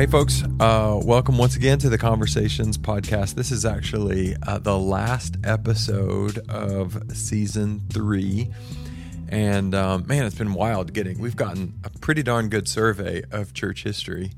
hey, folks. Uh, welcome once again to the Conversations podcast. This is actually uh, the last episode of season three. And um, man, it's been wild getting, we've gotten a pretty darn good survey of church history.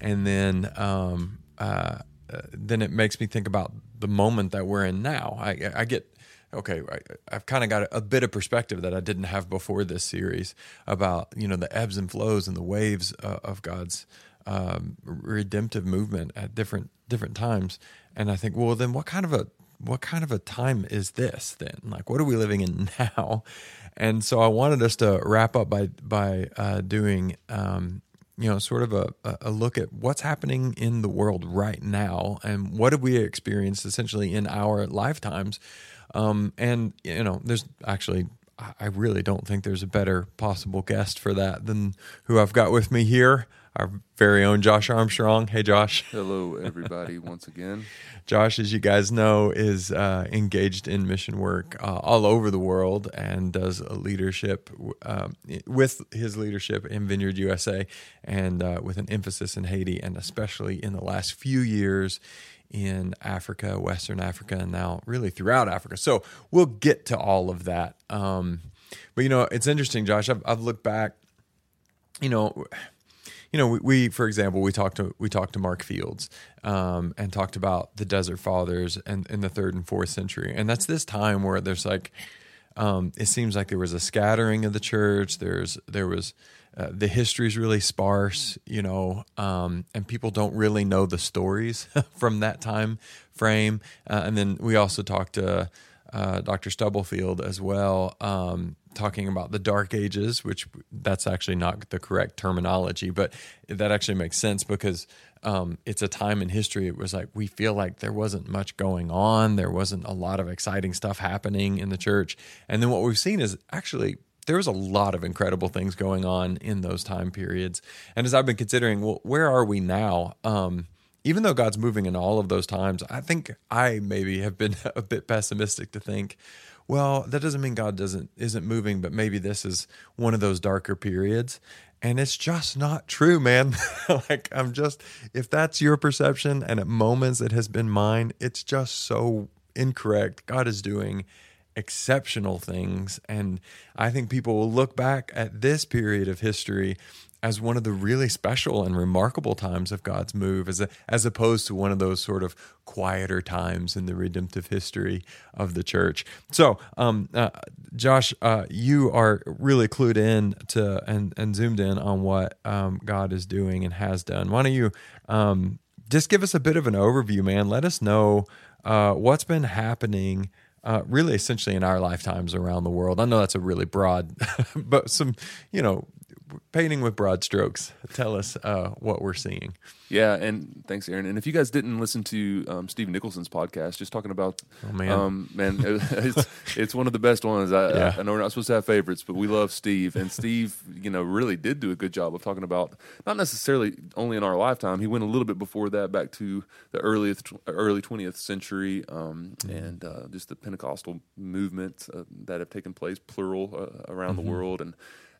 And then, um, uh, uh then it makes me think about the moment that we're in now. I, I get okay, I, have kind of got a, bit of perspective that I didn't have before this series about you know the ebbs and flows and the waves uh, of God's um, redemptive movement at different different times. And I think, well, then what kind of a what kind of a time is this then? Like, what are we living in now? And so I wanted us to wrap up by by uh, doing um, you know, sort of a, a look at what's happening in the world right now and what have we experienced essentially in our lifetimes um, and you know, there's actually I really don't think there's a better possible guest for that than who I've got with me here, our very own Josh Armstrong. Hey, Josh. Hello, everybody, once again. Josh, as you guys know, is uh, engaged in mission work uh, all over the world and does leadership um, with his leadership in Vineyard USA and uh, with an emphasis in Haiti and especially in the last few years in Africa, Western Africa, and now really throughout Africa. So we'll get to all of that. Um, but you know, it's interesting, Josh. I've, I've looked back. You know, you know, we, we, for example, we talked to we talked to Mark Fields um, and talked about the Desert Fathers and in the third and fourth century, and that's this time where there's like, um, it seems like there was a scattering of the church. There's there was uh, the history is really sparse, you know, um, and people don't really know the stories from that time frame. Uh, and then we also talked to uh, Dr. Stubblefield as well, um, talking about the Dark Ages, which that's actually not the correct terminology, but that actually makes sense because um, it's a time in history. It was like we feel like there wasn't much going on, there wasn't a lot of exciting stuff happening in the church, and then what we've seen is actually there was a lot of incredible things going on in those time periods. And as I've been considering, well, where are we now? Um, even though God's moving in all of those times, I think I maybe have been a bit pessimistic to think, well, that doesn't mean God doesn't isn't moving, but maybe this is one of those darker periods. And it's just not true, man. like I'm just if that's your perception and at moments it has been mine, it's just so incorrect. God is doing exceptional things. And I think people will look back at this period of history as one of the really special and remarkable times of God's move, as a, as opposed to one of those sort of quieter times in the redemptive history of the church. So, um, uh, Josh, uh, you are really clued in to and, and zoomed in on what um, God is doing and has done. Why don't you um, just give us a bit of an overview, man? Let us know uh, what's been happening uh, really essentially in our lifetimes around the world. I know that's a really broad, but some, you know, painting with broad strokes. Tell us uh, what we're seeing. Yeah, and thanks, Aaron. And if you guys didn't listen to um, Steve Nicholson's podcast, just talking about, oh man, um, man, it's, it's, one of the best ones. I, yeah. I, I, know we're not supposed to have favorites, but we love Steve, and Steve, you know, really did do a good job of talking about not necessarily only in our lifetime. He went a little bit before that, back to the early early twentieth century, um, mm-hmm. and uh, just the Pentecostal movements uh, that have taken place, plural, uh, around mm-hmm. the world, and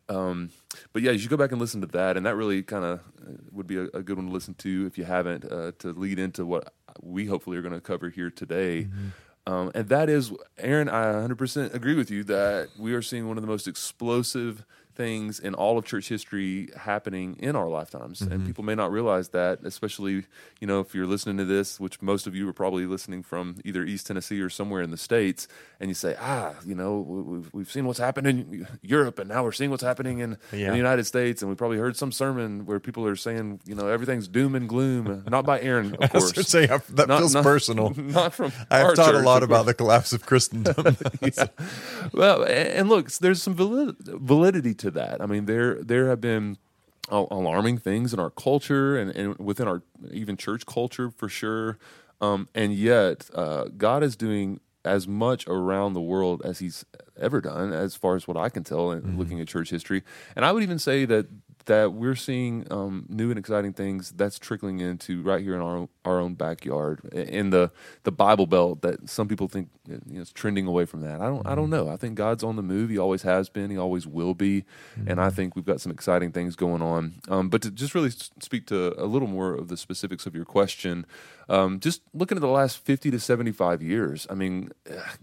um, but yeah, you should go back and listen to that, and that really kind of uh, would be a, a, good one to listen to if you haven't, uh, to lead into what we hopefully are going to cover here today. Mm-hmm. Um, and that is, Aaron, I 100% agree with you that we are seeing one of the most explosive things in all of church history happening in our lifetimes mm-hmm. and people may not realize that especially you know if you're listening to this which most of you are probably listening from either east tennessee or somewhere in the states and you say ah you know we've, we've seen what's happened in europe and now we're seeing what's happening in, yeah. in the united states and we probably heard some sermon where people are saying you know everything's doom and gloom not by aaron of course say, that not, feels not, personal not from i've taught a lot about the collapse of christendom yeah. well and look there's some validity to that. I mean, there there have been alarming things in our culture and, and within our even church culture for sure. Um, and yet, uh, God is doing as much around the world as He's ever done, as far as what I can tell, mm-hmm. looking at church history. And I would even say that that we're seeing um, new and exciting things that's trickling into right here in our own, our own backyard in the the Bible Belt that some people think you know, is trending away from that. I don't. I don't mm-hmm. know. I think God's on the move. He always has been. He always will be. Mm-hmm. And I mm-hmm. think we've got some exciting things going on. Um, but to just really speak to a little more of the specifics of your question, um, just looking at the last fifty to seventy five years. I mean,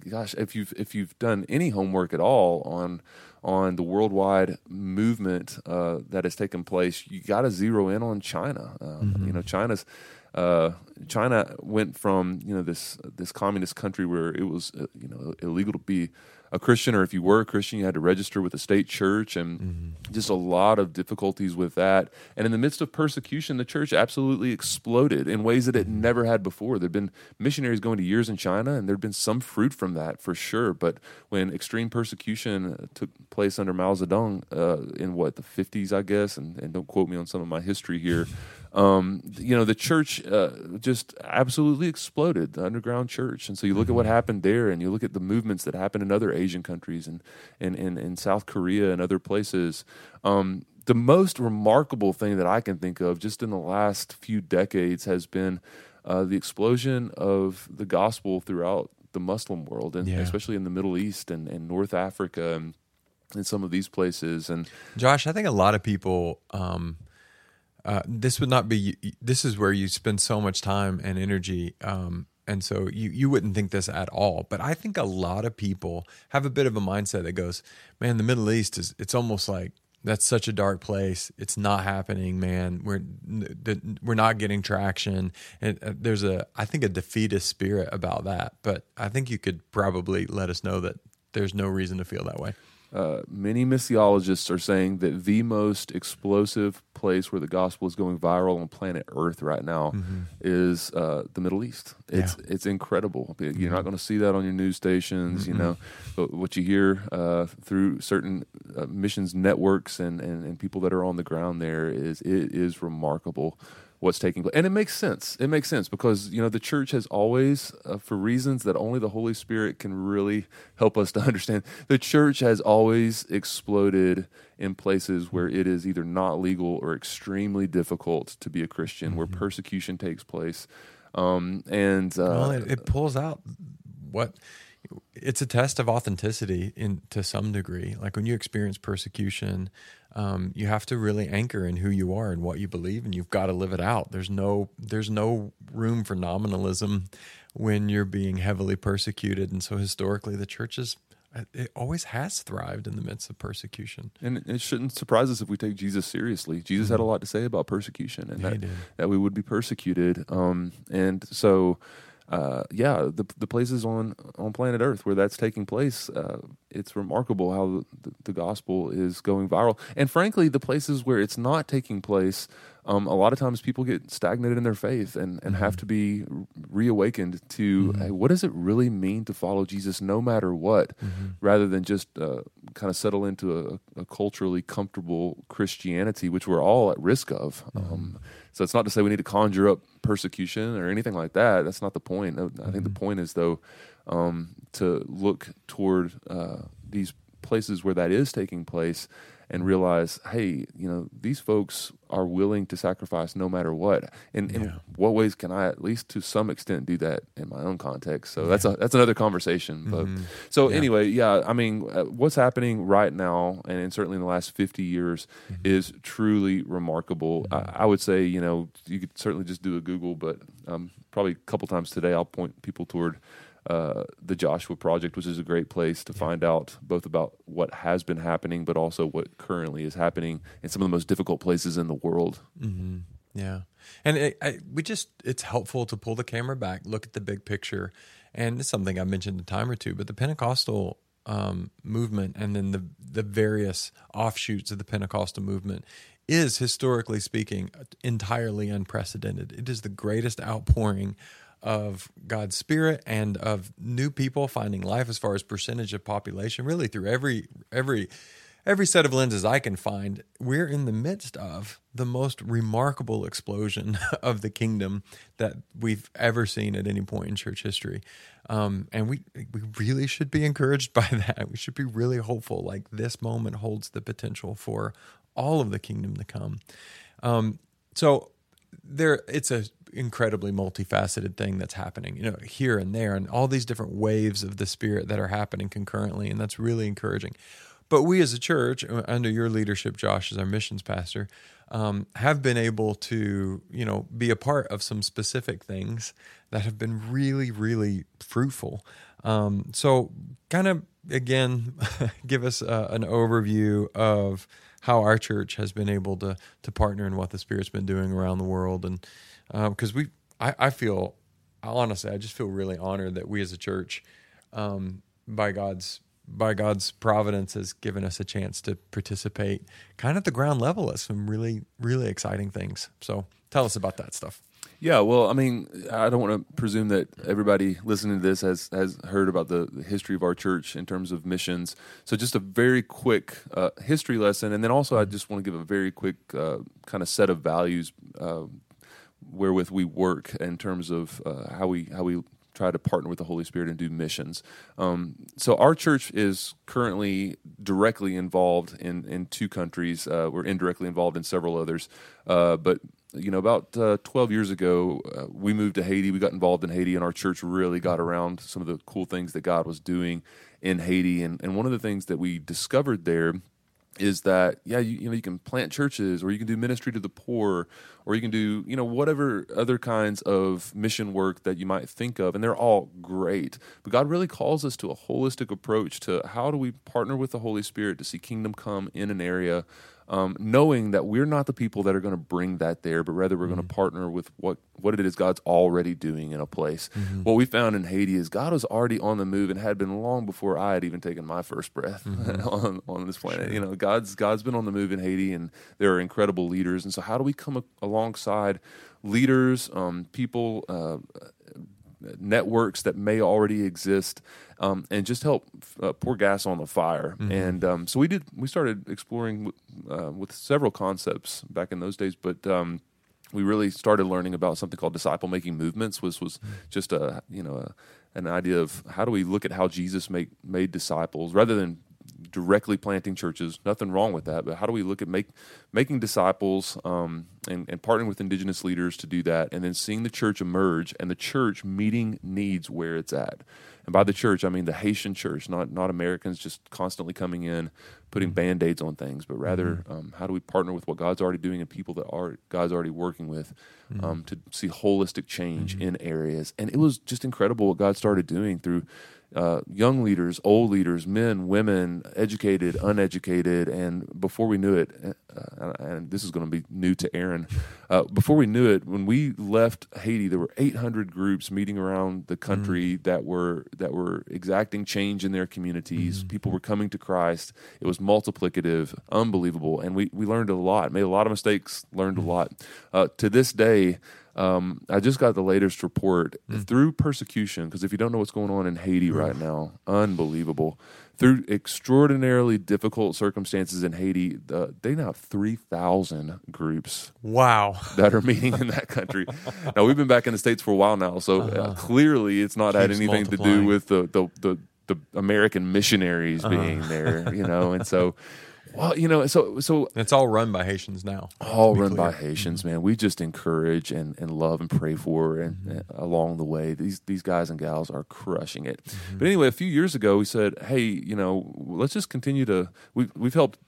gosh, if you've if you've done any homework at all on on the worldwide movement uh, that has taken place, you got to zero in on China. Uh, mm-hmm. You know, China's uh, China went from you know this this communist country where it was uh, you know illegal to be a Christian, or if you were a Christian, you had to register with the state church, and mm-hmm. just a lot of difficulties with that. And in the midst of persecution, the church absolutely exploded in ways that it mm-hmm. never had before. There'd been missionaries going to years in China, and there'd been some fruit from that for sure. But when extreme persecution took place under Mao Zedong uh, in what the 50s, I guess, and, and don't quote me on some of my history here. Um, you know, the church uh, just absolutely exploded, the underground church. And so you look mm-hmm. at what mm-hmm. happened there, and you look at the movements that happened in other Asian countries and in in, in South Korea and other places. Um, the most remarkable thing that I can think of just in the last few decades has been uh, the explosion of the gospel throughout the Muslim world, and yeah. especially in the Middle East and, and North Africa and in some of these places. And Josh, I think a lot of people. Um, uh, this would not be. This is where you spend so much time and energy, um, and so you you wouldn't think this at all. But I think a lot of people have a bit of a mindset that goes, "Man, the Middle East is. It's almost like that's such a dark place. It's not happening, man. We're we're not getting traction. And uh, there's a I think a defeatist spirit about that. But I think you could probably let us know that there's no reason to feel that way. Uh, many missiologists are saying that the most explosive place where the gospel is going viral on planet Earth right now mm-hmm. is uh, the Middle East. It's yeah. it's incredible. You're mm-hmm. not going to see that on your news stations, mm-hmm. you know. But what you hear uh, through certain uh, missions networks and, and, and people that are on the ground there is it is remarkable what's taking place. And it makes sense. It makes sense because, you know, the church has always, uh, for reasons that only the Holy Spirit can really help us to understand, the church has always exploded in places where it is either not legal or extremely difficult to be a Christian, mm-hmm. where persecution takes place. Um, and uh, well, it, it pulls out what it's a test of authenticity in to some degree. Like when you experience persecution, um, you have to really anchor in who you are and what you believe, and you've got to live it out. There's no there's no room for nominalism when you're being heavily persecuted, and so historically, the church is it always has thrived in the midst of persecution. And it shouldn't surprise us if we take Jesus seriously. Jesus mm-hmm. had a lot to say about persecution and that, that we would be persecuted. Um, and so uh, yeah, the the places on on planet Earth where that's taking place, uh, it's remarkable how the, the, gospel is going viral. And frankly, the places where it's not taking place, um, a lot of times people get stagnated in their faith and, and mm-hmm. have to be reawakened to mm-hmm. hey, what does it really mean to follow Jesus no matter what, mm-hmm. rather than just uh, kind of settle into a, a, culturally comfortable Christianity, which we're all at risk of. Mm-hmm. Um, so it's not to say we need to conjure up persecution or anything like that. That's not the point. I think mm-hmm. the point is though um, to look toward uh, these places where that is taking place and realize, hey, you know, these folks are willing to sacrifice no matter what. And in what ways can I, at least to some extent, do that in my own context? So yeah. that's a that's another conversation. But mm-hmm. so yeah. anyway, yeah, I mean, uh, what's happening right now, and, and, certainly in the last fifty years, mm-hmm. is truly remarkable. Mm-hmm. I, I, would say, you know, you could certainly just do a Google, but um, probably a couple times today, I'll point people toward uh, the Joshua Project, which is a great place to find out both about what has been happening, but also what currently is happening in some of the most difficult places in the world. Mm-hmm. Yeah, and it, I, we just—it's helpful to pull the camera back, look at the big picture, and it's something I mentioned a time or two. But the Pentecostal um, movement, and then the the various offshoots of the Pentecostal movement, is historically speaking entirely unprecedented. It is the greatest outpouring of God's Spirit and of new people finding life as far as percentage of population, really through every every every set of lenses I can find, we're in the midst of the most remarkable explosion of the kingdom that we've ever seen at any point in church history. Um, and we we really should be encouraged by that. We should be really hopeful. Like this moment holds the potential for all of the kingdom to come. Um, so there, it's a incredibly multifaceted thing that's happening, you know, here and there, and all these different waves of the Spirit that are happening concurrently, and that's really encouraging. But we as a church, under your leadership, Josh, as our missions pastor, um, have been able to, you know, be a part of some specific things that have been really, really fruitful. Um, so, kind of again, give us uh, an overview of how our church has been able to to partner in what the Spirit's been doing around the world, and because um, we, I, I, feel honestly, I just feel really honored that we as a church, um, by God's by God's providence, has given us a chance to participate, kind of at the ground level, at some really really exciting things. So, tell us about that stuff. Yeah, well, I mean, I don't want to presume that everybody listening to this has has heard about the, the history of our church in terms of missions. So, just a very quick uh, history lesson, and then also I just want to give a very quick uh, kind of set of values uh, wherewith we work in terms of uh, how we how we try to partner with the Holy Spirit and do missions. Um, so our church is currently directly involved in in two countries. Uh, we're indirectly involved in several others, uh, but you know, about uh, 12 years ago, uh, we moved to Haiti. We got involved in Haiti, and our church really got around some of the cool things that God was doing in Haiti. And, and one of the things that we discovered there is that yeah you, you know you can plant churches or you can do ministry to the poor or you can do you know whatever other kinds of mission work that you might think of and they're all great. But god really calls us to a holistic approach to how do we partner with the holy spirit to see kingdom come in an area um, knowing that we're not the people that are going to bring that there, but rather we're mm-hmm. going to partner with what what it is God's already doing in a place. Mm-hmm. What we found in Haiti is God was already on the move and had been long before I had even taken my first breath mm-hmm. on, on this planet. Sure. You know, God's God's been on the move in Haiti, and there are incredible leaders. And so, how do we come a- alongside leaders, um, people? Uh, networks that may already exist um, and just help uh, pour gas on the fire. Mm-hmm. And um, so we did. We started exploring uh, with several concepts back in those days, but. Um, we really started learning about something called disciple making movements, which was mm-hmm. just a you know a, an idea of how do we look at how Jesus make made disciples rather than directly planting churches. Nothing wrong with that, but how do we look at make, making disciples um, and, and partnering with indigenous leaders to do that, and then seeing the church emerge and the church meeting needs where it's at. And by the church, I mean the Haitian church, not not Americans just constantly coming in, putting band aids on things, but rather mm-hmm. um, how do we partner with what God's already doing and people that are God's already working with mm-hmm. um, to see holistic change mm-hmm. in areas. And it was just incredible what God started doing through uh, young leaders, old leaders, men, women, educated, uneducated, and before we knew it, uh, and this is going to be new to Aaron, uh, before we knew it, when we left Haiti, there were 800 groups meeting around the country mm-hmm. that were that were exacting change in their communities. Mm-hmm. People were coming to Christ. It was multiplicative, unbelievable, and we we learned a lot, made a lot of mistakes, learned a lot. Uh, to this day. Um, I just got the latest report mm. through persecution, because if you don't know what's going on in Haiti right now, unbelievable. Through extraordinarily difficult circumstances in Haiti, uh, they now have 3,000 groups. Wow. That are meeting in that country. now, we've been back in the States for a while now, so uh, uh-huh. clearly it's not had anything to do with the, the, the, the American missionaries uh-huh. being there, you know, and so well, you know, so so it's all run by Haitians now. All run clear. by Haitians, mm-hmm. man. We just encourage and, and love and pray for and, mm-hmm. Uh, along the way. These these guys and gals are crushing it. Mm-hmm. But anyway, a few years ago, we said, hey, you know, let's just continue to. We we've helped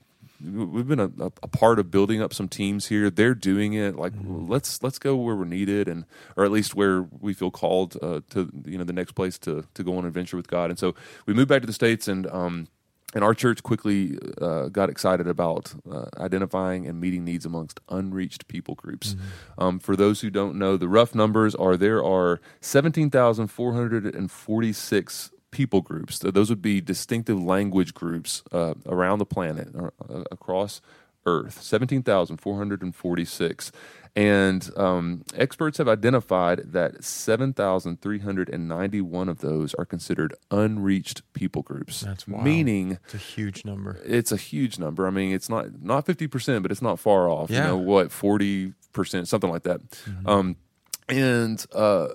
we've been a, a, part of building up some teams here. They're doing it. Like mm-hmm. let's let's go where we're needed, and or at least where we feel called uh, to you know the next place to to go on an adventure with God. And so we moved back to the states, and um, and our church quickly uh, got excited about uh, identifying and meeting needs amongst unreached people groups. Mm-hmm. Um, for those who don't know, the rough numbers are there are 17,446 people groups. Those would be distinctive language groups uh, around the planet, uh, across Earth. 17,446. And um, experts have identified that 7,391 of those are considered unreached people groups. That's wild. Meaning, it's a huge number. It's a huge number. I mean, it's not not 50%, but it's not far off. Yeah. You know, what, 40%, something like that. Mm-hmm. Um, and uh,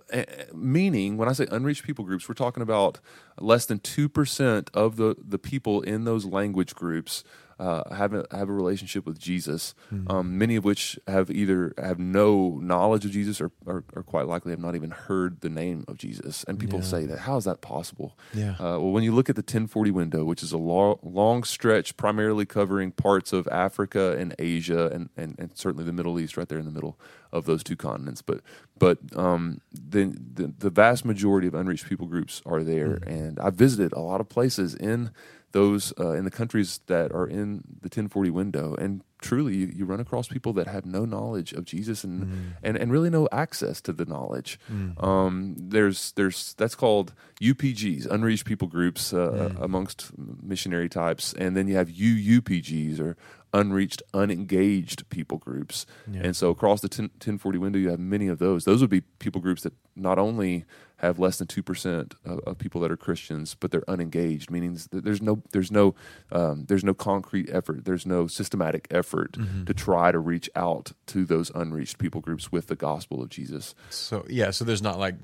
meaning, when I say unreached people groups, we're talking about less than 2% of the, the people in those language groups uh, have a, have a relationship with Jesus. Mm-hmm. Um, many of which have either have no knowledge of Jesus or, or, or, quite likely have not even heard the name of Jesus. And people yeah. say that how is that possible? Yeah. Uh, well, when you look at the 1040 window, which is a long, long stretch, primarily covering parts of Africa and Asia, and, and, and certainly the Middle East, right there in the middle of those two continents. But but um, the, the, the vast majority of unreached people groups are there, mm-hmm. and I visited a lot of places in those uh, in the countries that are in the 1040 window and truly you, you run across people that have no knowledge of jesus and mm. and, and really no access to the knowledge mm. um, there's there's that's called upgs unreached people groups uh, mm. amongst missionary types and then you have uupgs or unreached, unengaged people groups. Yeah. And so across the 10, 1040 window, you have many of those. Those would be people groups that not only have less than 2% of, of people that are Christians, but they're unengaged, meaning there's no, there's no, um, there's no concrete effort. There's no systematic effort mm-hmm. to try to reach out to those unreached people groups with the gospel of Jesus. So, yeah, so there's not like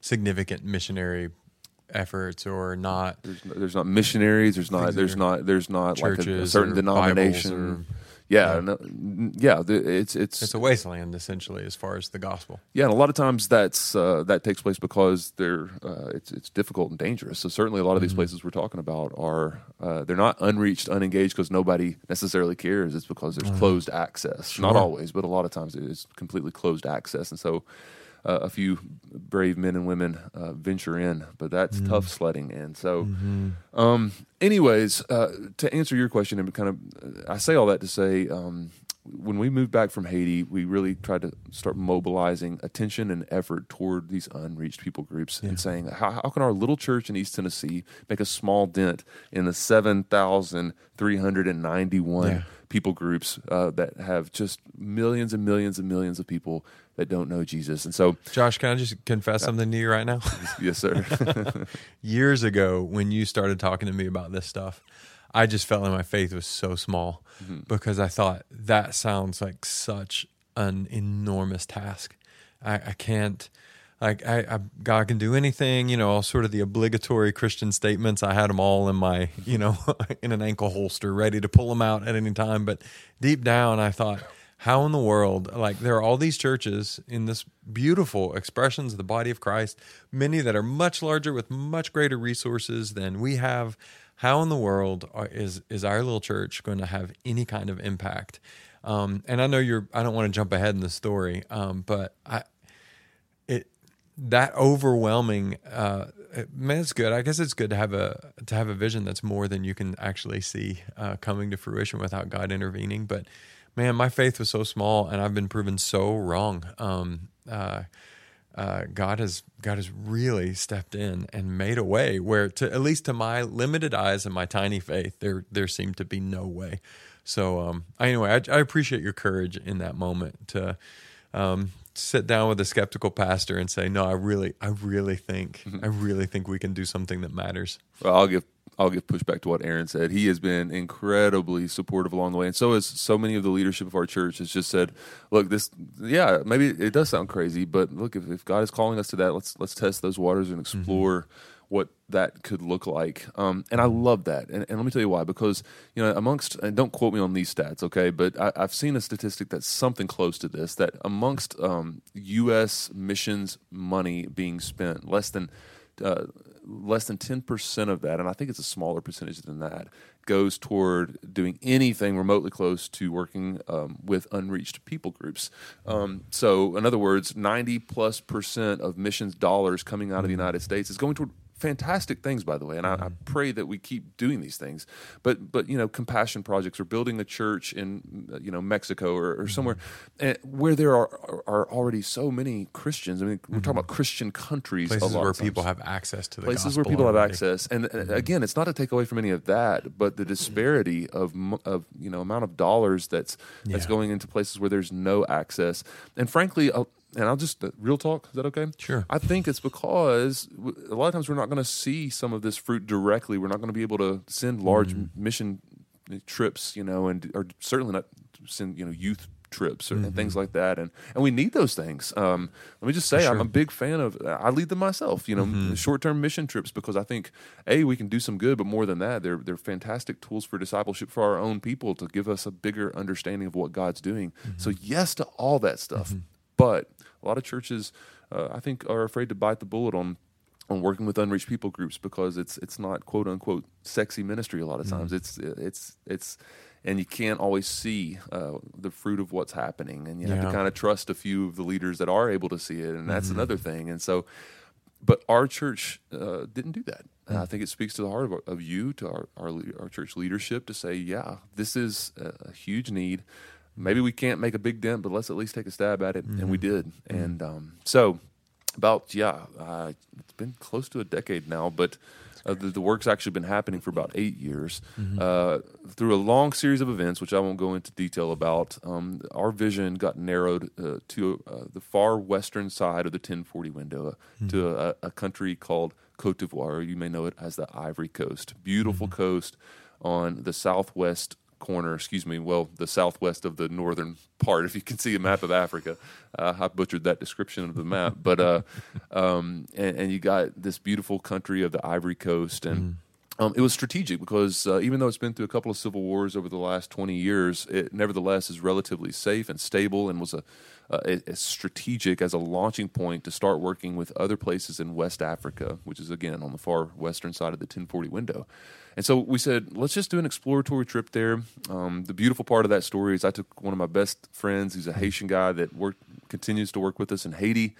significant missionary efforts or not there's, there's not missionaries there's not there's not there's not like a, a certain denomination yeah, yeah. No, yeah, it's it's it's a wasteland essentially as far as the gospel. Yeah, and a lot of times that's uh, that takes place because they're uh, it's it's difficult and dangerous. So certainly a lot of these mm-hmm. places we're talking about are uh, they're not unreached, unengaged because nobody necessarily cares. It's because there's mm-hmm. closed access. Sure. Not always, but a lot of times it's completely closed access, and so uh, a few brave men and women uh, venture in, but that's mm. tough sledding. And so, mm-hmm. um, anyways, uh, to answer your question, and kind of, I say all that to say, um, when we moved back from Haiti, we really tried to start mobilizing attention and effort toward these unreached people groups yeah. and saying, how, how, can our little church in East Tennessee make a small dent in the 7,391 yeah. People groups uh, that have just millions and millions and millions of people that don't know Jesus. And so, Josh, can I just confess something to you right now? yes, sir. Years ago, when you started talking to me about this stuff, I just felt like my faith was so small mm-hmm. because I thought that sounds like such an enormous task. I, I can't like I, I, God can do anything, you know, all sort of the obligatory Christian statements. I had them all in my, you know, in an ankle holster, ready to pull them out at any time. But deep down, I thought, how in the world like there are all these churches in this beautiful expressions of the body of christ many that are much larger with much greater resources than we have how in the world is is our little church going to have any kind of impact um, and i know you're i don't want to jump ahead in the story um, but i that overwhelming uh, man, it's good. I guess it's good to have a to have a vision that's more than you can actually see uh, coming to fruition without God intervening. But man, my faith was so small, and I've been proven so wrong. Um, uh, uh, God has God has really stepped in and made a way where, to at least to my limited eyes and my tiny faith, there there seemed to be no way. So um, anyway, I, I, appreciate your courage in that moment to um, sit down with a skeptical pastor and say, "No, I really, I really think, mm-hmm. I really think we can do something that matters." Well, I'll give I'll give pushback to what Aaron said. He has been incredibly supportive along the way, and so has so many of the leadership of our church. Has just said, "Look, this, yeah, maybe it does sound crazy, but look, if, if God is calling us to that, let's let's test those waters and mm-hmm. explore." Mm-hmm. What that could look like, um, and I love that, and, and, let me tell you why. Because you know, amongst and don't quote me on these stats, okay, but I, have seen a statistic that's something close to this. That amongst um, U.S. missions money being spent, less than uh, less than 10% of that, and I think it's a smaller percentage than that, goes toward doing anything remotely close to working um, with unreached people groups. Um, so, in other words, 90 plus percent of missions dollars coming out of the United States is going toward fantastic things, by the way, and I, I, mm-hmm. pray that we keep doing these things. But but you know, compassion projects or building a church in you know Mexico or, or mm-hmm. somewhere eh, where there are are already so many Christians. I mean, we're talking mm-hmm. about Christian countries, places where people have access to the places where people have access. And mm-hmm. again, it's not to take away from any of that, but the disparity of of you know amount of dollars that's yeah. that's going into places where there's no access, and frankly and I'll just uh, real talk. Is that okay? Sure. I think it's because a lot of times we're not going to see some of this fruit directly. We're not going to be able to send large mm-hmm. mission trips, you know, and or certainly not send you know youth trips or, mm-hmm. and things like that, and and we need those things. Um, let me just say, sure. I'm a big fan of. I lead them myself. You know, mm-hmm. short term mission trips because I think a we can do some good, but more than that, they're they're fantastic tools for discipleship for our own people to give us a bigger understanding of what God's doing. Mm-hmm. So yes to all that stuff, mm-hmm. but a lot of churches, uh, I think, are afraid to bite the bullet on on working with unreached people groups because it's it's not quote unquote sexy ministry a lot of times. Mm-hmm. It's it's it's and you can't always see uh, the fruit of what's happening, and you yeah. have to kind of trust a few of the leaders that are able to see it, and that's mm-hmm. another thing. And so, but our church uh, didn't do that. Mm-hmm. I think it speaks to the heart of, of you, to our, our, our church leadership, to say, yeah, this is a, a, huge need. Maybe we can't make a big dent, but let's at least take a stab at it, mm-hmm. and we mm-hmm. did. Mm-hmm. And um, so, about yeah, uh, it's been close to a decade now, but uh, the, the, work's actually been happening for about eight years mm-hmm. uh, through a long series of events, which I won't go into detail about. Um, our vision got narrowed uh, to uh, the far western side of the 1040 window mm-hmm. to a, a, country called Cote d'Ivoire. You may know it as the Ivory Coast. Beautiful mm-hmm. coast on the southwest corner, excuse me, well, the southwest of the northern part, if you can see a map of Africa. Uh, I butchered that description of the map, but uh, um, and, and, you got this beautiful country of the Ivory Coast, and mm. um, it was strategic because uh, even though it's been through a couple of civil wars over the last twenty years, it nevertheless is relatively safe and stable, and was a, a, a strategic as a launching point to start working with other places in West Africa, which is again on the far western side of the 1040 window. And so we said, let's just do an exploratory trip there. Um, the beautiful part of that story is I took one of my best friends, who's a Haitian guy that work, continues to work with us in Haiti,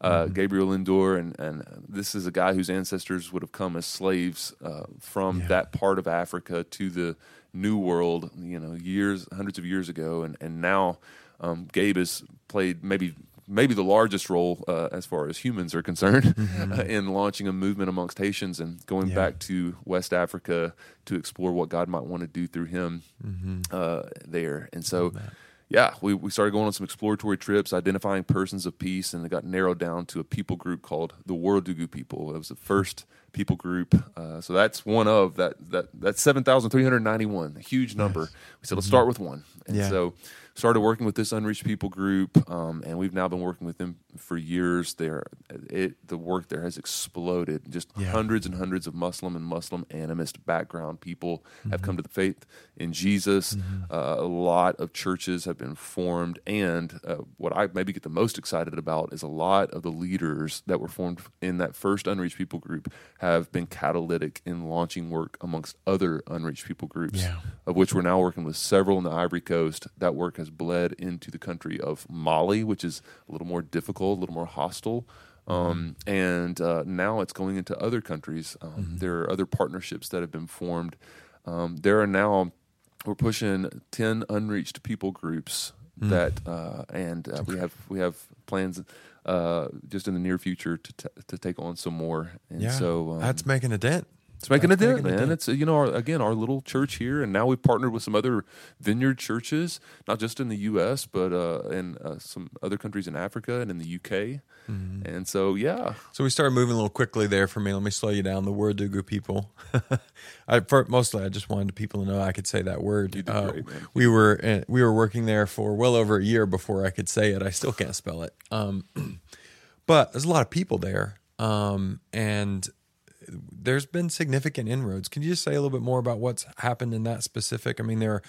uh, mm-hmm. Gabriel Lindor, and, and this is a guy whose ancestors would have come as slaves uh, from yeah. that part of Africa to the New World, you know, years, hundreds of years ago, and and now um, Gabe has played maybe maybe the largest role uh, as far as humans are concerned mm-hmm. uh, in launching a movement amongst Haitians and going yeah. back to West Africa to explore what God might want to do through him mm-hmm. uh, there. And so, yeah, we, we started going on some exploratory trips, identifying persons of peace, and it got narrowed down to a people group called the Ouagadougou people. It was the first people group. Uh, so that's one of that that that's seven thousand three hundred ninety one, a huge number. We said let's mm-hmm. start with one, and yeah. so started working with this unreached people group, um, and we've now been working with them for years. There, it the work there has exploded. Just yeah. hundreds and hundreds of Muslim and Muslim animist background people mm-hmm. have come to the faith in Jesus. Mm-hmm. Uh, a lot of churches have been formed, and uh, what I maybe get the most excited about is a lot of the leaders that were formed in that first unreached people group have been catalytic in launching work amongst other unreached people groups, yeah. of which we're now working with several in the Ivory Coast. That work has bled into the country of Mali, which is a little more difficult, a little more hostile. Um, and uh, now it's going into other countries. Um, mm-hmm. There are other partnerships that have been formed. Um, there are now we're pushing ten unreached people groups mm. that, uh, and uh, we have we have plans uh, just in the near future to t- to take on some more. And yeah, so um, that's making a dent. It's making That's a dent, man. It's you know our, again our little church here, and now we've partnered with some other vineyard churches, not just in the U.S. but uh, in uh, some other countries in Africa and in the U.K. Mm-hmm. And so yeah, so we started moving a little quickly there for me. Let me slow you down. The Ouagadougou people. I for, mostly I just wanted people to know I could say that word. Uh, great, we were uh, we were working there for well over a year before I could say it. I still can't spell it. Um, but there's a lot of people there, um, and there's been significant inroads. Can you just say a little bit more about what's happened in that specific? I mean, there are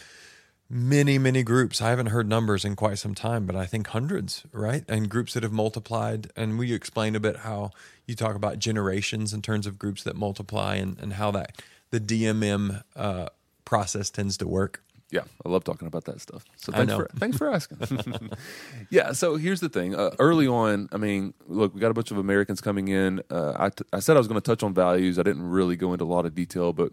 many, many groups. I haven't heard numbers in quite some time, but I think hundreds, right? And groups that have multiplied. And we explain a bit how you talk about generations in terms of groups that multiply and, and how that the DMM uh, process tends to work. Yeah, I love talking about that stuff. So thanks for thanks for asking. yeah, so here's the thing. Uh, early on, I mean, look, we got a bunch of Americans coming in. Uh, I, t- I said I was going to touch on values. I didn't really go into a lot of detail, but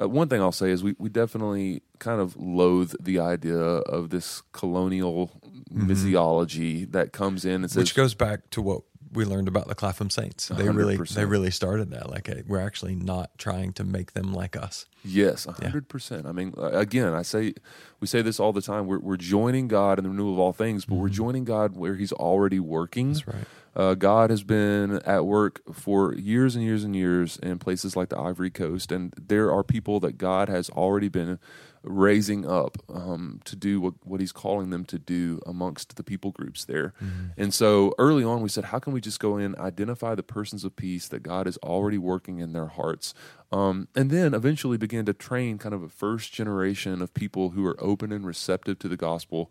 uh, one thing I'll say is we, we definitely kind of loathe the idea of this colonial mm-hmm. missiology that comes in and says, which goes back to what we learned about the Clapham Saints. They 100%. really they really started that. Like we're actually not trying to make them like us. Yes, hundred yeah. percent. I mean, again, I say we say this all the time. We're we're joining God in the renewal of all things, but mm-hmm. we're joining God where He's already working. That's right. Uh, God has been at work for years and years and years in places like the Ivory Coast, and there are people that God has already been raising up um, to do what, what he's calling them to do amongst the people groups there. Mm-hmm. And so early on, we said, how can we just go in, identify the persons of peace that God is already working in their hearts? Um, and then eventually begin to train kind of a first generation of people who are open and receptive to the gospel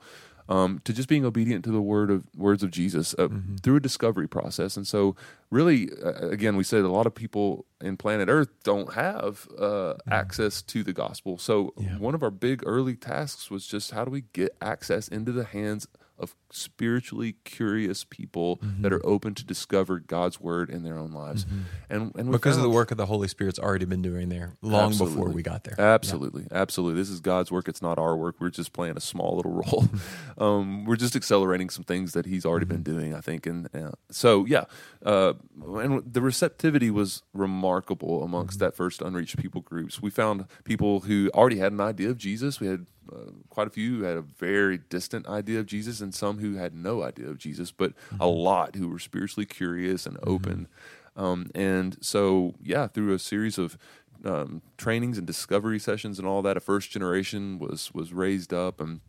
um, to just being obedient to the word of words of Jesus uh, mm-hmm. through a discovery process. And so, really, uh, again, we said a lot of people in planet Earth don't have uh, mm-hmm. access to the gospel. So, yeah. one of our big early tasks was just how do we get access into the hands of spiritually curious people mm-hmm. that are open to discover God's word in their own lives. Mm-hmm. And, and because found, of the work of the Holy Spirit's already been doing there long absolutely. before we got there. Absolutely. Yeah. Absolutely. This is God's work. It's not our work. We're just playing a small little role. Um, we're just accelerating some things that he's already been mm-hmm. doing, I think. And uh, so, yeah. Uh, and the receptivity was remarkable amongst mm-hmm. that first unreached people groups. We found people who already had an idea of Jesus. We had uh, quite a few who had a very distant idea of Jesus, and some who had no idea of Jesus, but mm-hmm. a lot who were spiritually curious and mm-hmm. open. Mm-hmm. Um, and so, yeah, through a series of um, trainings and discovery sessions and all that, a first generation was was raised up, and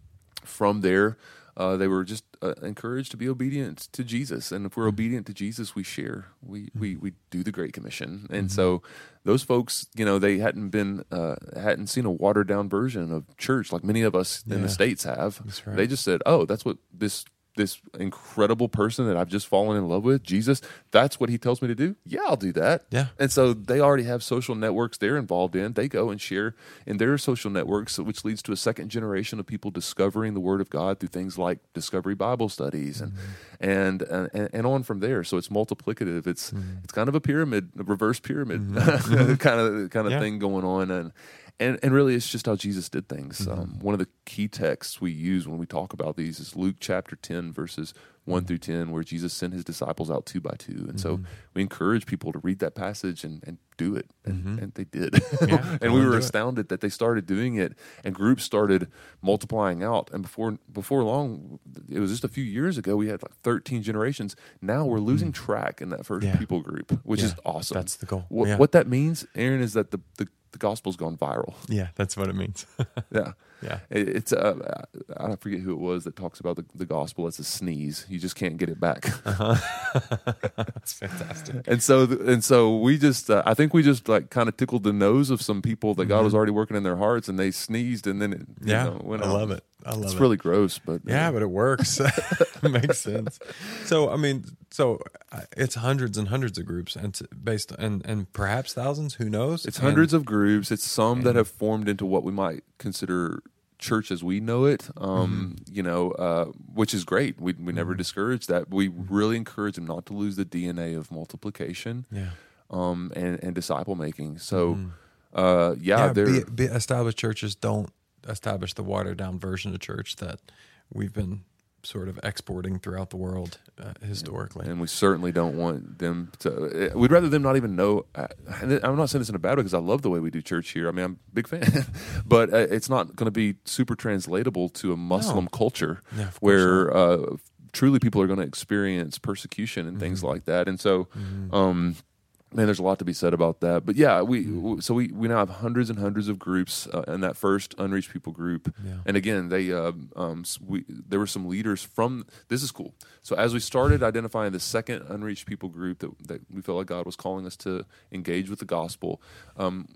from there, uh, they were just uh, encouraged to be obedient to Jesus. And if we're mm-hmm. obedient to Jesus, we share, we, mm-hmm. we, we do the Great Commission. And mm-hmm. so those folks, you know, they hadn't been, uh, hadn't seen a watered down version of church like many of us yeah. in the States have. Right. They just said, oh, that's what this this incredible person that I've just fallen in love with, Jesus, that's what he tells me to do. Yeah, I'll do that. Yeah. And so they already have social networks they're involved in. They go and share in their social networks, which leads to a second generation of people discovering the Word of God through things like Discovery Bible studies and mm-hmm. and, and, and on from there. So it's multiplicative. It's mm-hmm. it's kind of a pyramid, a reverse pyramid mm-hmm. kind of kind of yeah. thing going on. And and and really it's just how jesus did things mm-hmm. um, one of the key texts we use when we talk about these is luke chapter 10 verses 1 through 10 where jesus sent his disciples out two by two and mm-hmm. so we encourage people to read that passage and, and do it and, mm-hmm. and they did yeah, and we were astounded it. that they started doing it and groups started multiplying out and before before long it was just a few years ago we had like 13 generations now we're losing mm-hmm. track in that first yeah. people group which yeah, is awesome that's the goal what, what that means aaron is that the, the the gospel's gone viral. Yeah, that's what it means. yeah, yeah. It, it's uh, I forget who it was that talks about the, the gospel as a sneeze. You just can't get it back. Uh-huh. that's fantastic. And so and so we just uh, I think we just like kind of tickled the nose of some people that mm-hmm. God was already working in their hearts, and they sneezed, and then it yeah, know, went I love it. I love it's it. really gross, but yeah, uh, but it works. makes sense. So I mean, so uh, it's hundreds and hundreds of groups, and based and and perhaps thousands. Who knows? It's and, hundreds of groups. It's some that have formed into what we might consider church as we know it. Um, mm-hmm. You know, uh, which is great. We we never mm-hmm. discourage that. We really encourage them not to lose the DNA of multiplication. Yeah. Um, and and disciple making. So. Mm-hmm. Uh, yeah, yeah be, be established churches don't establish the watered down version of church that we've been sort of exporting throughout the world uh, historically. And we certainly don't want them to. Uh, we'd rather them not even know. Uh, I'm not saying this in a bad way because I love the way we do church here. I mean, I'm a big fan, but uh, it's not going to be super translatable to a Muslim no. culture where uh, truly people are going to experience persecution and mm-hmm. things like that. And so, mm-hmm. um, man, there's a lot to be said about that. But yeah, we mm-hmm. so we we now have hundreds and hundreds of groups uh, in that first unreached people group. Yeah. And again, they uh, um, we there were some leaders from this is cool. So as we started identifying the second unreached people group that that we felt like God was calling us to engage with the gospel. Um,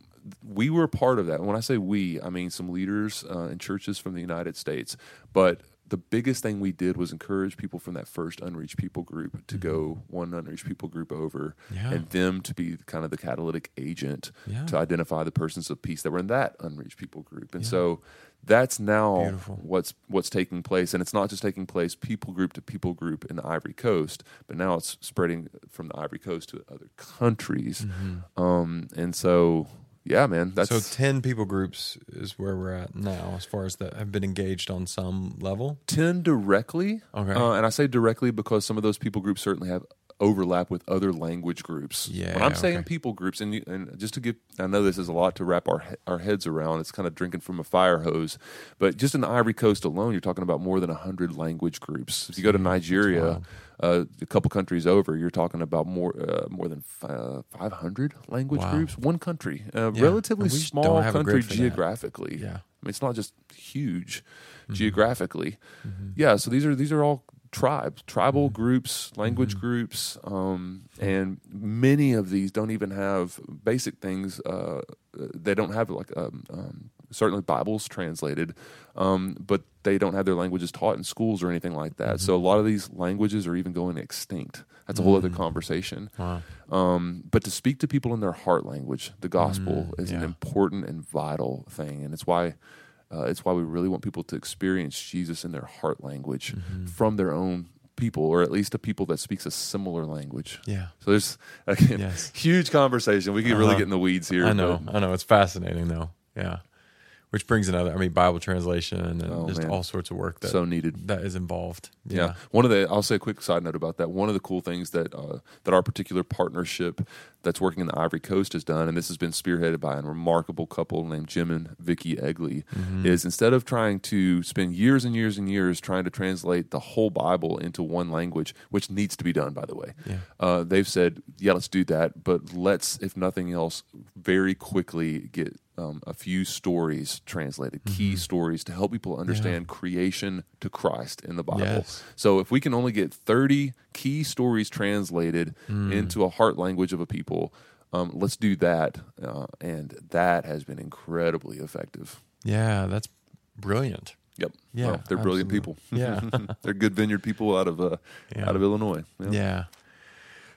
we were part of that. And when I say we, I mean some leaders uh, in churches from the United States. But the biggest thing we did was encourage people from that first unreached people group to mm-hmm. go one unreached people group over yeah. and them to be kind of the catalytic agent yeah. to identify the persons of peace that were in that unreached people group and yeah. so that's now Beautiful. what's what's taking place and it's not just taking place people group to people group in the ivory coast but now it's spreading from the ivory coast to other countries mm-hmm. um, and so yeah, man. That's so ten people groups is where we're at now, as far as that have been engaged on some level. Ten directly, okay. Uh, and I say directly because some of those people groups certainly have overlap with other language groups. Yeah, when I'm saying people groups, and you, and just to give, I know this is a lot to wrap our our heads around. It's kind of drinking from a fire hose, but just in the Ivory Coast alone, you're talking about more than hundred language groups. If you go to Nigeria, uh, a couple countries over, you're talking about more uh, more than uh, 500 language Wow. groups. One country, uh, Yeah, relatively and we just don't small country for that. geographically. Yeah. I mean, it's not just huge Mm-hmm. geographically. Yeah, so these are these are all tribes, tribal Mm-hmm. groups, language groups, um, and many of these don't even have basic things. Uh, they don't have like um, um, certainly Bibles translated, um, but they don't have their languages taught in schools or anything like that. So a Mm-hmm. lot of these languages are even going extinct. That's a whole other conversation. Wow. Um, but to speak to people in their heart language, the gospel is an Mm, important and vital thing, and it's why uh, it's why we really want people to experience Jesus in their heart language Mm-hmm. from their own people, or at least a people that speaks a similar language. Yeah. So there's again Yes. huge conversation. We could really Uh-huh. get in the weeds here. I know. but- I know. It's fascinating though. Yeah. Which brings another. I mean, Bible translation and Oh, just man. all sorts of work that so needed. that is involved. Yeah. One of the I'll say a quick side note about that. One of the cool things that uh, that our particular partnership that's working in the Ivory Coast has done, and this has been spearheaded by a remarkable couple named Jim and Vicky Egley, Mm-hmm. is instead of trying to spend years and years and years trying to translate the whole Bible into one language, which needs to be done by the way, Yeah. uh, they've said, yeah, let's do that, but let's, if nothing else, very quickly get um, a few stories translated, Mm-hmm. key stories to help people understand creation to Christ in the Bible. Yes. So if we can only get 30 key stories translated Mm. into a heart language of a people, um, let's do that. Uh, and that has been incredibly effective. Yeah. That's brilliant. Yep. Yeah, Well, they're brilliant absolutely. people. Yeah. they're good vineyard people out of uh, Yeah. out of Illinois. Yeah. Yeah.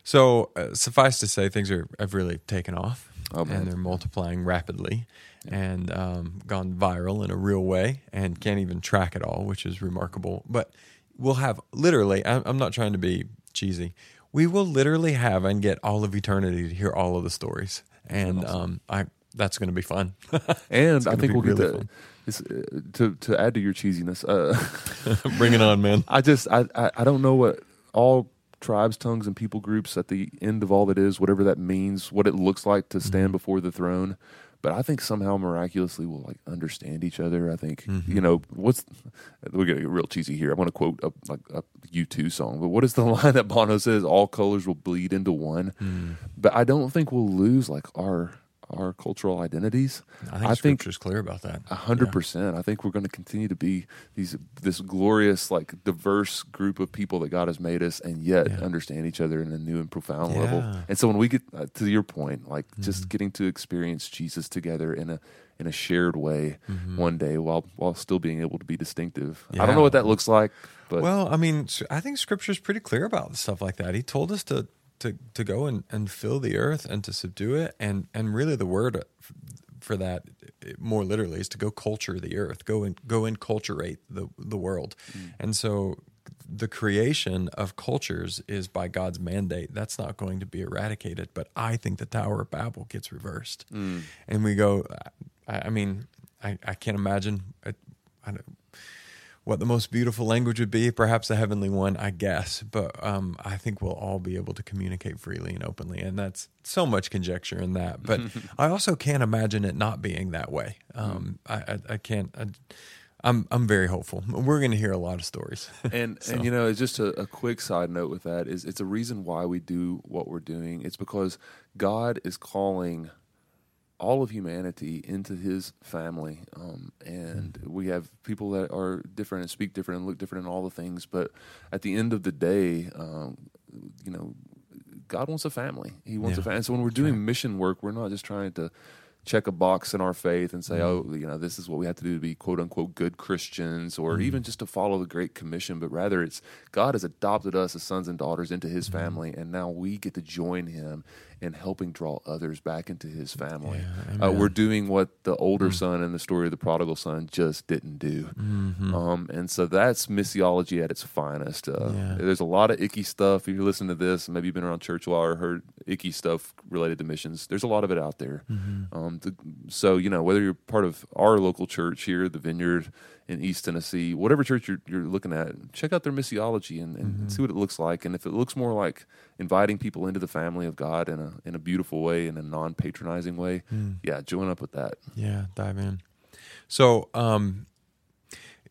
So uh, suffice to say, things are have really taken off, Oh, and they're multiplying rapidly, and um, gone viral in a real way, and can't even track it all, which is remarkable. But we'll have literally. I'm, I'm not trying to be cheesy. We will literally have and get all of eternity to hear all of the stories, and um, I that's going to be fun. And I think we'll get really fun. It's, uh, to to add to your cheesiness, uh, Bring it on, man. I just I, I I don't know what all tribes, tongues, and people groups at the end of all that is, whatever that means, what it looks like to Mm-hmm. stand before the throne. But I think somehow miraculously we'll like understand each other. I think Mm-hmm. you know what's we're gonna get real cheesy here. I want to quote a like a U two song, but what is the line that Bono says? All colors will bleed into one. Mm. But I don't think we'll lose like our our cultural identities. I think I think clear about that. a hundred percent. I think we're going to continue to be these this glorious, like diverse group of people that God has made us, and yet Yeah. understand each other in a new and profound level. And so when we get uh, to your point, like Mm-hmm. just getting to experience Jesus together in a in a shared way Mm-hmm. one day, while while still being able to be distinctive. I don't know what that looks like, but well, I mean, I think Scripture's pretty clear about stuff like that. He told us to to to go and, and fill the earth and to subdue it, and and really the word for that, more literally, is to go culture the earth, go and go and culturate the the world, mm. and so. The creation of cultures is by God's mandate. That's not going to be eradicated. But I think the Tower of Babel gets reversed, mm. and we go. I, I mean, I, I can't imagine. I, I don't, what the most beautiful language would be, perhaps a heavenly one, I guess. But um, I think we'll all be able to communicate freely and openly, and that's so much conjecture in that. But I also can't imagine it not being that way. Um, I, I, I can't. I, I'm I'm very hopeful. We're going to hear a lot of stories. and So- and you know, it's just a, a quick side note with that is it's a reason why we do what we're doing. It's because God is calling all of humanity into His family, um, and we have people that are different and speak different and look different and all the things. But at the end of the day, um, you know, God wants a family. He wants a family. So when we're doing mission work, we're not just trying to check a box in our faith and say, Mm-hmm. oh, you know, this is what we have to do to be quote unquote good Christians or Mm-hmm. even just to follow the Great Commission, but rather it's God has adopted us as sons and daughters into his Mm-hmm. family, and now we get to join him in helping draw others back into his family. Yeah, uh. We're doing what the older son in the story of the prodigal son just didn't do. Mm-hmm. Um, and so that's missiology at its finest. Uh, Yeah. There's a lot of icky stuff. If you listen to this, maybe you've been around church a while or heard icky stuff related to missions. There's a lot of it out there. Mm-hmm. Um, the, so you know whether you're part of our local church here, the Vineyard in East Tennessee, whatever church you're, you're looking at, check out their missiology and, and mm-hmm. see what it looks like. And if it looks more like inviting people into the family of God in a in a beautiful way, in a non patronizing way, mm. yeah, join up with that. Yeah, dive in. So, um,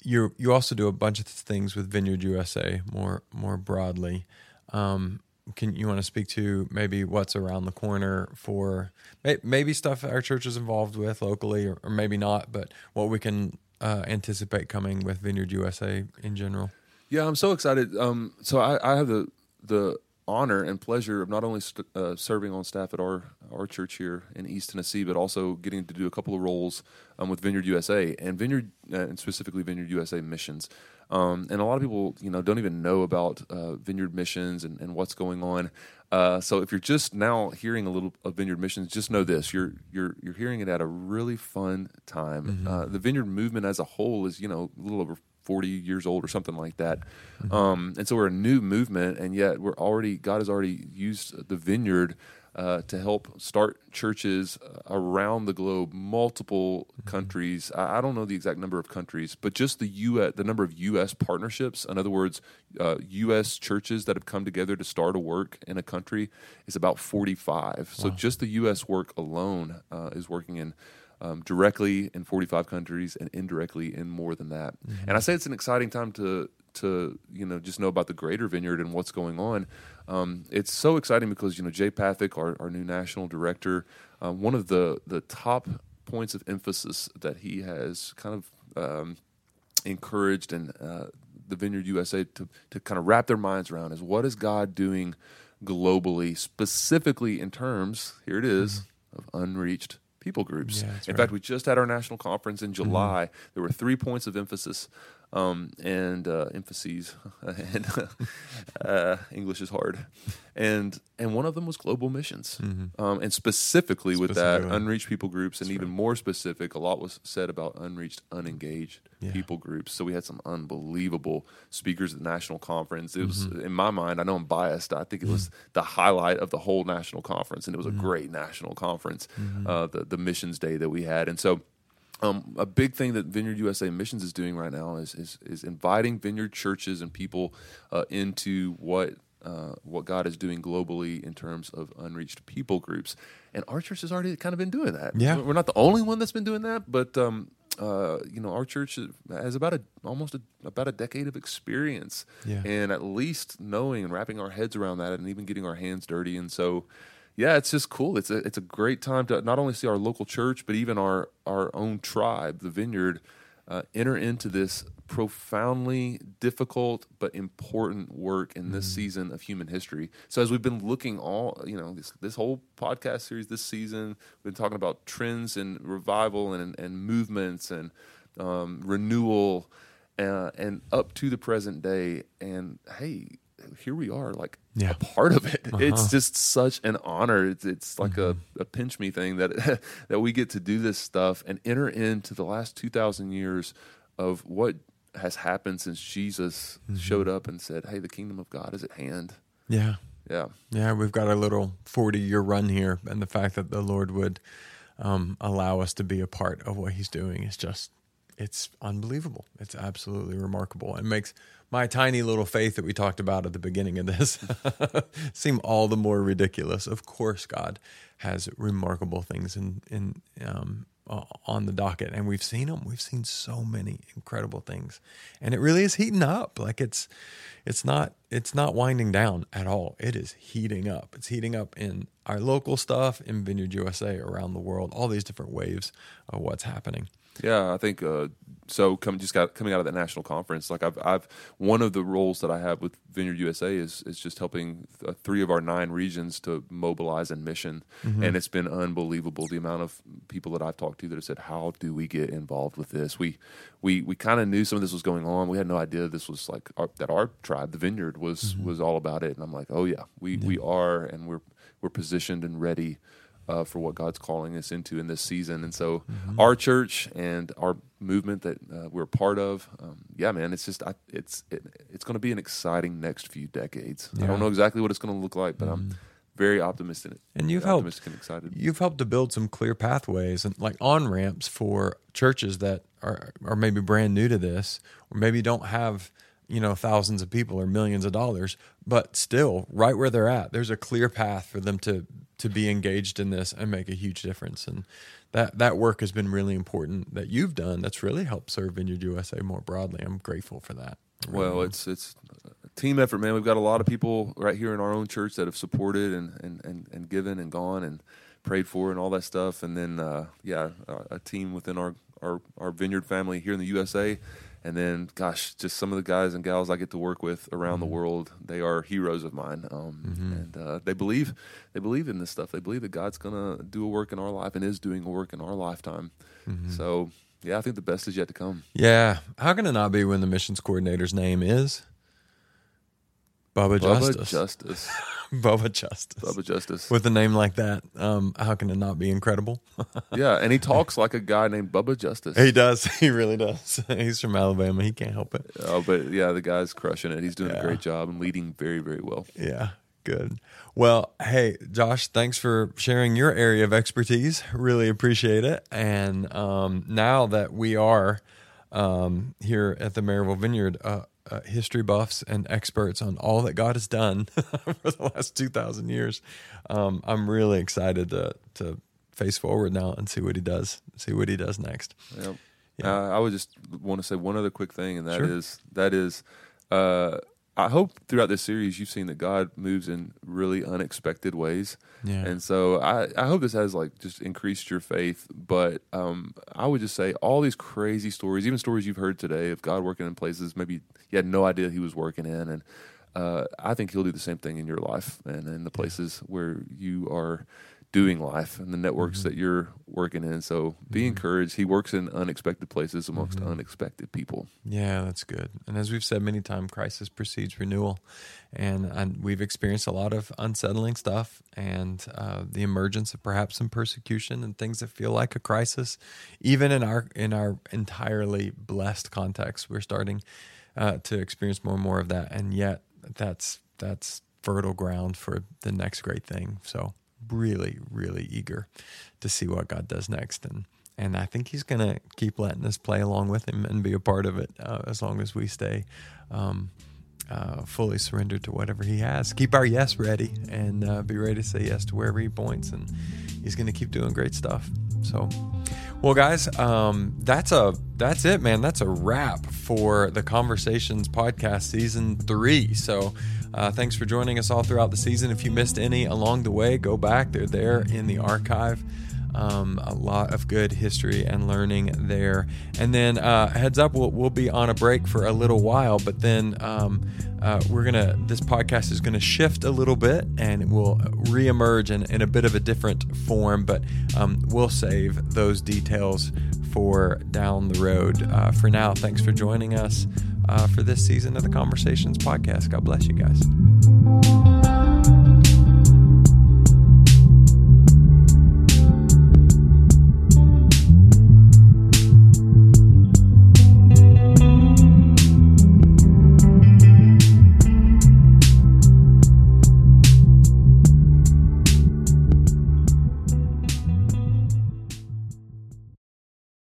you you also do a bunch of things with Vineyard USA more more broadly. Um, can you want to speak to maybe what's around the corner for maybe stuff our church is involved with locally or, or maybe not, but what we can uh, anticipate coming with Vineyard USA in general? Yeah, I'm so excited. Um, so I, I, have the the honor and pleasure of not only st- uh, serving on staff at our our church here in East Tennessee, but also getting to do a couple of roles um, with Vineyard USA and Vineyard uh, and specifically Vineyard USA missions. Um, and a lot of people, you know, don't even know about uh, Vineyard missions and, and what's going on. Uh, so if you're just now hearing a little of Vineyard missions, just know this: you're you're you're hearing it at a really fun time. Mm-hmm. Uh, the Vineyard movement as a whole is, you know, a little over 40 years old or something like that. Mm-hmm. Um, and so we're a new movement, and yet we're already God has already used the Vineyard uh, to help start churches uh, around the globe, multiple mm-hmm. countries. I, I, don't know the exact number of countries, but just the U.S. the number of U.S. partnerships. In other words, uh, U.S. churches that have come together to start a work in a country is about forty five. Wow. So just the U.S. work alone uh, is working in. Um, directly in 45 countries and indirectly in more than that. Mm-hmm. And I say it's an exciting time to to you know just know about the greater vineyard and what's going on. Um, it's so exciting because you know Jay Pathak, our, our new national director, uh, one of the the top points of emphasis that he has kind of um, encouraged and uh, the Vineyard USA to to kind of wrap their minds around is what is God doing globally, specifically in terms here it is, mm-hmm. of unreached people groups. Yeah, in right. fact, we just had our national conference in mm-hmm. July. Mm-hmm. There were three points of emphasis um, and uh, emphases, and uh, English is hard, and and one of them was global missions, mm-hmm. um, and specifically with that unreached people groups, and That's even right. more specific, a lot was said about unreached, unengaged yeah. people groups. So we had some unbelievable speakers at the national conference. It was, mm-hmm. in my mind, I know I'm biased. I think it was mm-hmm. the highlight of the whole national conference, and it was a mm-hmm. great national conference, mm-hmm. uh, the the missions day that we had, and so. Um, a big thing that Vineyard USA Missions is doing right now is is, is inviting Vineyard churches and people uh, into what uh, what God is doing globally in terms of unreached people groups. And our church has already kind of been doing that. Yeah, we're not the only one that's been doing that, but um, uh, you know, our church has about a almost a, about a decade of experience, yeah. and at least knowing and wrapping our heads around that, and even getting our hands dirty. And so, yeah, it's just cool. It's a it's a great time to not only see our local church, but even our our own tribe, the Vineyard, uh, enter into this profoundly difficult but important work in this mm. season of human history. So as we've been looking all, you know, this this whole podcast series this season, we've been talking about trends and revival and and movements and um, renewal, uh, and up to the present day. And hey, here we are, like yeah. a part of it. Uh-huh. It's just such an honor. It's, it's like mm-hmm. a, a, pinch me thing that that we get to do this stuff and enter into the last two thousand years of what has happened since Jesus mm-hmm. showed up and said, "Hey, the kingdom of God is at hand." Yeah, yeah, yeah. We've got a little forty year run here, and the fact that the Lord would um, allow us to be a part of what He's doing is just it's unbelievable. It's absolutely remarkable. It makes my tiny little faith that we talked about at the beginning of this seem all the more ridiculous. Of course, God has remarkable things in in um, on the docket, and we've seen them. We've seen so many incredible things, and it really is heating up. Like it's it's not it's not winding down at all. It is heating up. It's heating up in our local stuff, in Vineyard USA, around the world. All these different waves of what's happening. Yeah, I think uh, so. Come just got coming out of that national conference. Like I've, I've one of the roles that I have with Vineyard USA is is just helping th- uh, three of our nine regions to mobilize and mission, mm-hmm. and it's been unbelievable the amount of people that I've talked to that have said, "How do we get involved with this?" We we we kind of knew some of this was going on. We had no idea this was like our, that our tribe, the Vineyard, was mm-hmm. was all about it. And I'm like, "Oh yeah, we yeah. we are, and we're we're positioned and ready." Uh, for what God's calling us into in this season. And so, mm-hmm. our church and our movement that uh, we're part of, um, yeah, man, it's just I, it's it, it's going to be an exciting next few decades. Yeah. I don't know exactly what it's going to look like, but mm-hmm. I'm very optimistic and you've helped and excited. You've helped to build some clear pathways and like on ramps for churches that are are maybe brand new to this, or maybe don't have you know thousands of people or millions of dollars, but still right where they're at, there's a clear path for them to to be engaged in this and make a huge difference. And that that work has been really important that you've done. That's really helped serve Vineyard USA more broadly. I'm grateful for that. Well, it's it's team effort, man. We've got a lot of people right here in our own church that have supported and and and, and given and gone and prayed for and all that stuff. And then uh, yeah, a, a team within our, our our vineyard family here in the USA. And then, gosh, just some of the guys and gals I get to work with around mm-hmm. the world, they are heroes of mine, um, mm-hmm. and uh, they believe they believe in this stuff. They believe that God's gonna do a work in our life and is doing a work in our lifetime. Mm-hmm. So yeah, I think the best is yet to come. Yeah. How can it not be when the missions coordinator's name is Bubba, Bubba Justice? Justice. Bubba Justice. Bubba Justice. With a name like that, um, how can it not be incredible? yeah, and he talks like a guy named Bubba Justice. He does. He really does. He's from Alabama. He can't help it. Oh, but yeah, the guy's crushing it. He's doing yeah. a great job and leading very, very well. Yeah. Good. Well, hey, Josh, thanks for sharing your area of expertise. Really appreciate it. And um, now that we are um, here at the Maryville Vineyard, uh, uh, history buffs and experts on all that God has done for the last 2,000 years, um, I'm really excited to, to face forward now and see what he does, see what he does next. Yep. Yeah. Uh, I would just want to say one other quick thing, and that sure. is that is uh, I hope throughout this series you've seen that God moves in really unexpected ways. Yeah. And so I, I hope this has like just increased your faith. But um, I would just say all these crazy stories, even stories you've heard today of God working in places maybe you had no idea he was working in. And uh, I think he'll do the same thing in your life and in the places where you are doing life and the networks mm-hmm. that you're working in. So be mm-hmm. encouraged. He works in unexpected places amongst mm-hmm. unexpected people. Yeah, that's good. And as we've said many times, crisis precedes renewal. And, and we've experienced a lot of unsettling stuff and uh, the emergence of perhaps some persecution and things that feel like a crisis. Even in our in our entirely blessed context, we're starting uh, to experience more and more of that. And yet, that's that's fertile ground for the next great thing. So really, really eager to see what God does next. And and I think He's going to keep letting us play along with Him and be a part of it uh, as long as we stay um, uh, fully surrendered to whatever He has. Keep our yes ready and uh, be ready to say yes to wherever He points. And He's going to keep doing great stuff. So, well, guys, um, that's a that's it, man. That's a wrap for the Conversations podcast season three. So uh, thanks for joining us all throughout the season. If you missed any along the way, go back. They're there in the archive. Um, a lot of good history and learning there. And then uh, heads up, we'll, we'll be on a break for a little while, but then um, uh, we're gonna. This podcast is gonna shift a little bit, and it will reemerge in, in a bit of a different form. But um, we'll save those details for down the road. Uh, for now, thanks for joining us uh, for this season of the Conversations podcast. God bless you guys.